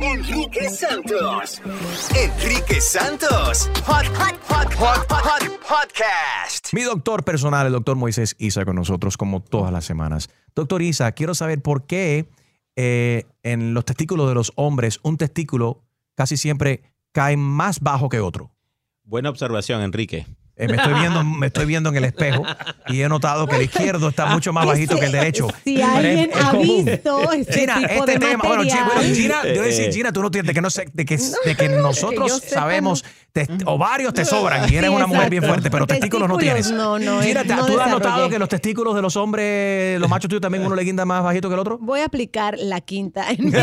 Enrique Santos. Enrique Santos. Hot, hot, hot, hot, hot, podcast. Mi doctor personal, el doctor Moisés Isa, con nosotros como todas las semanas. Doctor Isa, quiero saber por qué eh, en los testículos de los hombres un testículo casi siempre cae más bajo que otro. Buena observación, Enrique. Eh, me, estoy viendo, me estoy viendo en el espejo y he notado que el izquierdo está mucho más bajito que el derecho. Si alguien ha visto este Gina, tipo este de tema, bueno, Gina, material. bueno, Gina, yo decir, eh. Gina, tú no tienes, de que, no sé, de que, de que nosotros sabemos, ovarios te sobran y eres Sí, una mujer bien fuerte, pero testículos no tienes. no, no, Gina, eh, ¿te- no ¿tú has notado que los testículos de los hombres, los machos tuyos también uno le guinda más bajito que el otro? Voy a aplicar la quinta. en mi-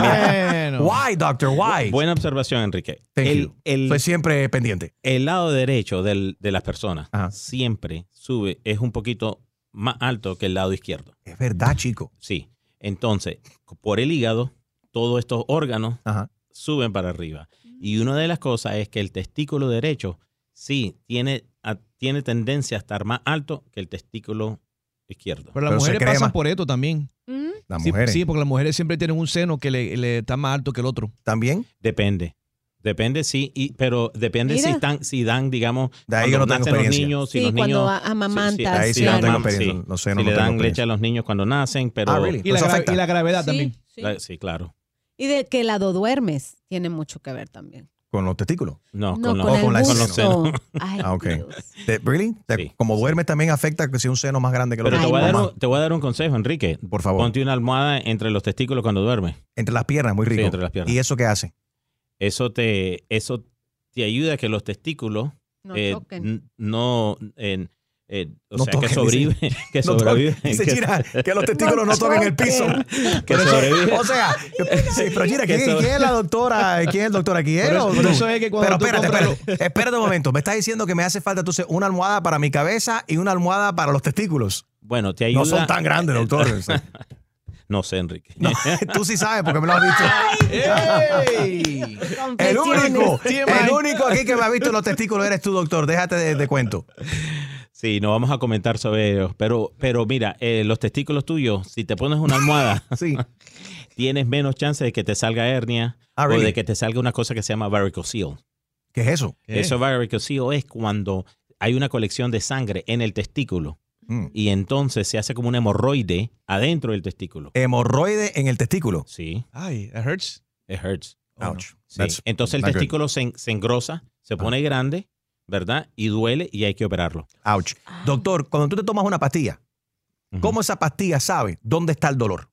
Bueno. Why, doctor, why? Buena observación, Enrique. Thank el, you. el- Soy siempre pendiente. el lado derecho del- de las personas Ajá. siempre sube, es un poquito más alto que el lado izquierdo. Es verdad, chico. Sí. Entonces, por el hígado, todos estos órganos Ajá. suben para arriba. Y una de las cosas es que el testículo derecho sí tiene, a- tiene tendencia a estar más alto que el testículo izquierdo. Pero las Pero mujeres pasan por esto también. ¿Mm? Las Sí, mujeres. Sí, porque las mujeres siempre tienen un seno que le, le está más alto que el otro. ¿También? Depende. Depende, sí, y, pero depende si están, si dan, digamos, De ahí yo cuando no tengo los niños, si Sí, los cuando niños, a- amamantas, sí, sí, Ahí sí si no dan tengo mam- experiencia, sí. no sé, si no le dan leche a los niños cuando nacen, pero Ah, really? Y la, y gravedad Sí, también. sí. La- sí, claro. Y de qué lado duermes tiene mucho que ver también. Con los testículos. No, No, con, con, los, el con la- con los senos. Ay, Ah, ok. Dios. ¿Te- ¿Really? Te- Sí. Como duermes también afecta que si un seno más grande que el Pero otro. te voy, a Ay, dar no. un, te voy a dar un consejo, Enrique. Por favor. Ponte una almohada entre los testículos cuando duermes. Entre las piernas, muy rico. entre las piernas. ¿Y eso qué hace? Eso te, eso te ayuda a que los testículos No eh, no, eh, o No sea, toquen, que sobreviven, que No. Dice que- Gina que los testículos no, toquen el piso. que sobreviven. O sea, sí, pero Gina, ¿quién, quién es la doctora? ¿Quién es el doctor aquí? ¿Él Por eso- o por tú? eso es que cuando Pero tú espérate, compras espérate. Espérate un momento. Me estás diciendo que me hace falta entonces una almohada para mi cabeza y una almohada para los testículos. Bueno, te ayuda. No son tan grandes, doctor. No sé, Enrique. No, tú sí sabes porque me lo has visto. ¡Ey! El único, el único aquí que me ha visto los testículos eres tú, doctor. Déjate de, de cuento. Sí, no vamos a comentar sobre ellos. Pero, pero mira, eh, los testículos tuyos, si te pones una almohada, Sí. tienes menos chance de que te salga hernia Ah, o really? de que te salga una cosa que se llama varicocele. ¿Qué es eso? Eso varicocele es cuando hay una colección de sangre en el testículo Mm. y entonces se hace como un hemorroide adentro del testículo. Hemorroide en el testículo. Sí, Ay, that hurts. it hurts. Ouch. Sí. Entonces el testículo se, en- se engrosa, se pone grande, ¿verdad? Y duele y hay que operarlo. Ouch. Doctor, cuando tú te tomas una pastilla, ¿cómo esa pastilla sabe dónde está el dolor?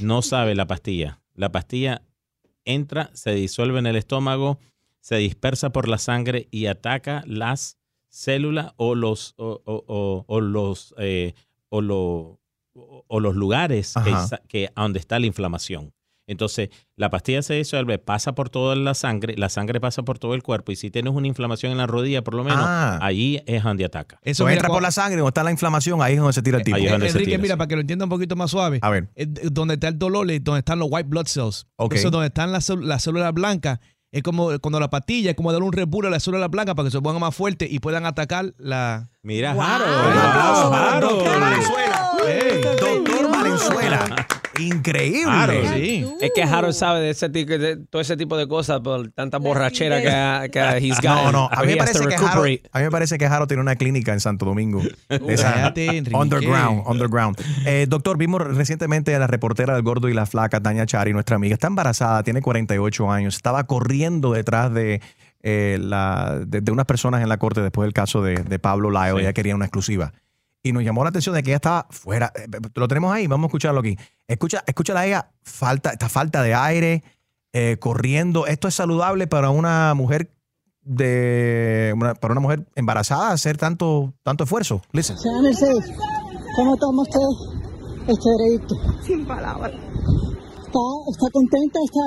No sabe la pastilla. La pastilla entra, se disuelve en el estómago, se dispersa por la sangre y ataca las células o los o, o- o- o los eh, o, lo- o- o los lugares que, que a donde está la inflamación. Entonces, la pastilla se disuelve, pasa por toda la sangre, la sangre pasa por todo el cuerpo y si tienes una inflamación en la rodilla, por lo menos, Ah. ahí es donde ataca. Eso mira, entra por la sangre, donde está la inflamación, ahí es donde se tira el tipo. Ahí es donde se Enrique, tira, mira, sí. para que lo entienda un poquito más suave. A ver. eh, donde está el dolor es donde están los white blood cells. Eso donde están las, células- las células blancas. Es como cuando la pastilla es como darle un repuro a las células blancas para que se pongan más fuertes y puedan atacar la. Mira, Wow. El Harold. doctor Valenzuela. Doctor Valenzuela. Increíble. Claro, sí. Es que Harold sabe de, ese, ti- de todo ese tipo de cosas por tanta borrachera que, ha- que ha- he's got. No, no, a mí, me parece que recuperate. a mí me parece que Jaro tiene una clínica en Santo Domingo. De esa- Cállate, Enrique. underground, underground. Eh, doctor, vimos recientemente a la reportera del Gordo y la Flaca, Tania Chari, nuestra amiga. Está embarazada, tiene 48 años. Estaba corriendo detrás de, eh, la, de, de unas personas en la corte después del caso de, de Pablo Layo. Sí. Ella quería una exclusiva. Y nos llamó la atención de que ella estaba fuera. Eh, Lo tenemos ahí, vamos a escucharlo aquí. Escucha, escúchala a ella, falta, esta falta de aire, eh, corriendo. ¿Esto es saludable para una mujer de una- para una mujer embarazada hacer tanto, tanto esfuerzo? Listen. Señora Mercedes, ¿cómo toma usted este veredicto? Sin palabras. ¿Está, está contenta? ¿Está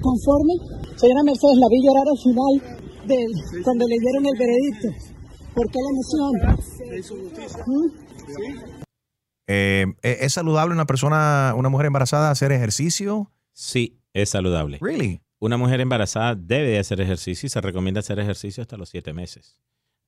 conforme? Señora Mercedes, la vi llorar al final del, cuando le dieron el veredicto. ¿Por qué la emoción? ¿Mm? Eh, ¿Es saludable una persona, una mujer embarazada hacer ejercicio? Sí, es saludable. Really? Una mujer embarazada debe de hacer ejercicio y se recomienda hacer ejercicio hasta los siete meses.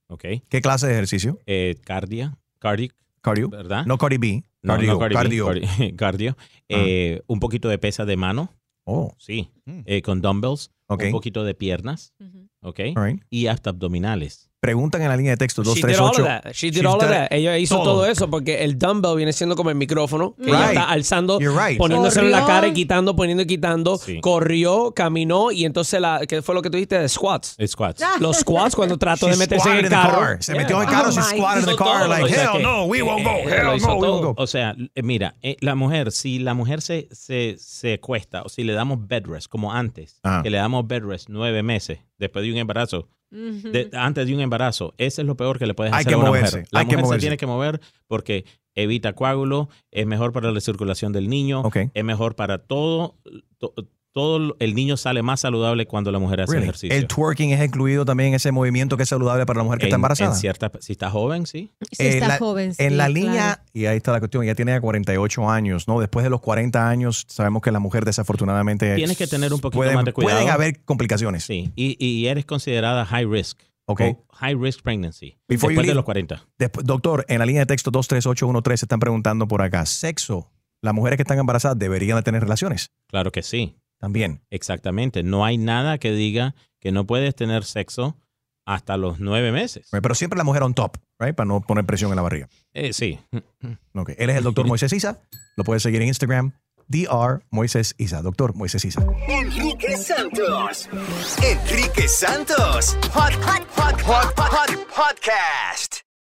¿Ok? ¿Qué clase de ejercicio? Eh, cardia, cardiac, Cardio. ¿verdad? No Cardi B. No, Cardio. no cardio, cardio. cardio. cardio. Eh, un poquito de pesa de mano, Oh, sí, eh, con dumbbells, Ok. un poquito de piernas, ¿ok? right. Y hasta abdominales. Preguntan en la línea de texto She did all of 238. that. She did She's all of done that. Ella hizo todo. todo. eso porque el dumbbell viene siendo como el micrófono que ella Right. está alzando, You're right. poniéndose en la Corrió. cara y quitando, poniendo y quitando. Sí. Corrió, caminó y entonces la ¿qué fue lo que tú dijiste de squats? Eh, Squats. Los squats cuando trató She de meterse en squatted el in the carro. car. Se Yeah. metió en el carro, Oh she my squatted in the Hizo car todo. like, O sea hell que- no, we won't go, eh, hell hizo no, we won't go. O sea, eh, mira, eh, la mujer, si la mujer se, se, se cuesta o si le damos bed rest como antes, Ajá. que le damos bed rest nueve meses después de un embarazo, de- antes de un embarazo, eso es lo peor que le puedes Hay hacer que a una moverse, mujer. La hay que mujer se moverse. tiene que mover porque evita coágulo, es mejor para la circulación del niño, es mejor para todo, to- todo el niño sale más saludable cuando la mujer hace Really. ejercicio. El twerking es incluido también en ese movimiento que es saludable para la mujer que está En- embarazada. en cierta, si está joven, sí. Si Eh, está la- joven. en sí, la claro. línea, y ahí está la cuestión, ella tiene 48 años, ¿no? Después de los 40 años, sabemos que la mujer desafortunadamente... Tienes que tener un poquito pueden, más de cuidado. Pueden haber complicaciones. Sí, y, y eres considerada high risk. Ok. o high risk pregnancy. Before después de leave- los 40. Después, doctor, en la línea de texto 23813 están preguntando por acá, sexo. Las mujeres que están embarazadas deberían de tener relaciones. Claro que sí. También. Exactamente. No hay nada que diga que no puedes tener sexo hasta los nueve meses. Pero siempre la mujer on top, right? Para no poner presión en la barriga. Eh, sí. Ok. Él es el doctor Moisés Isa. Lo puedes seguir en Instagram. DR Moisés Isa. Doctor Moisés Isa. Enrique Santos. Enrique Santos. Hot, hot, hot, hot, hot, podcast.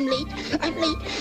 I'm late.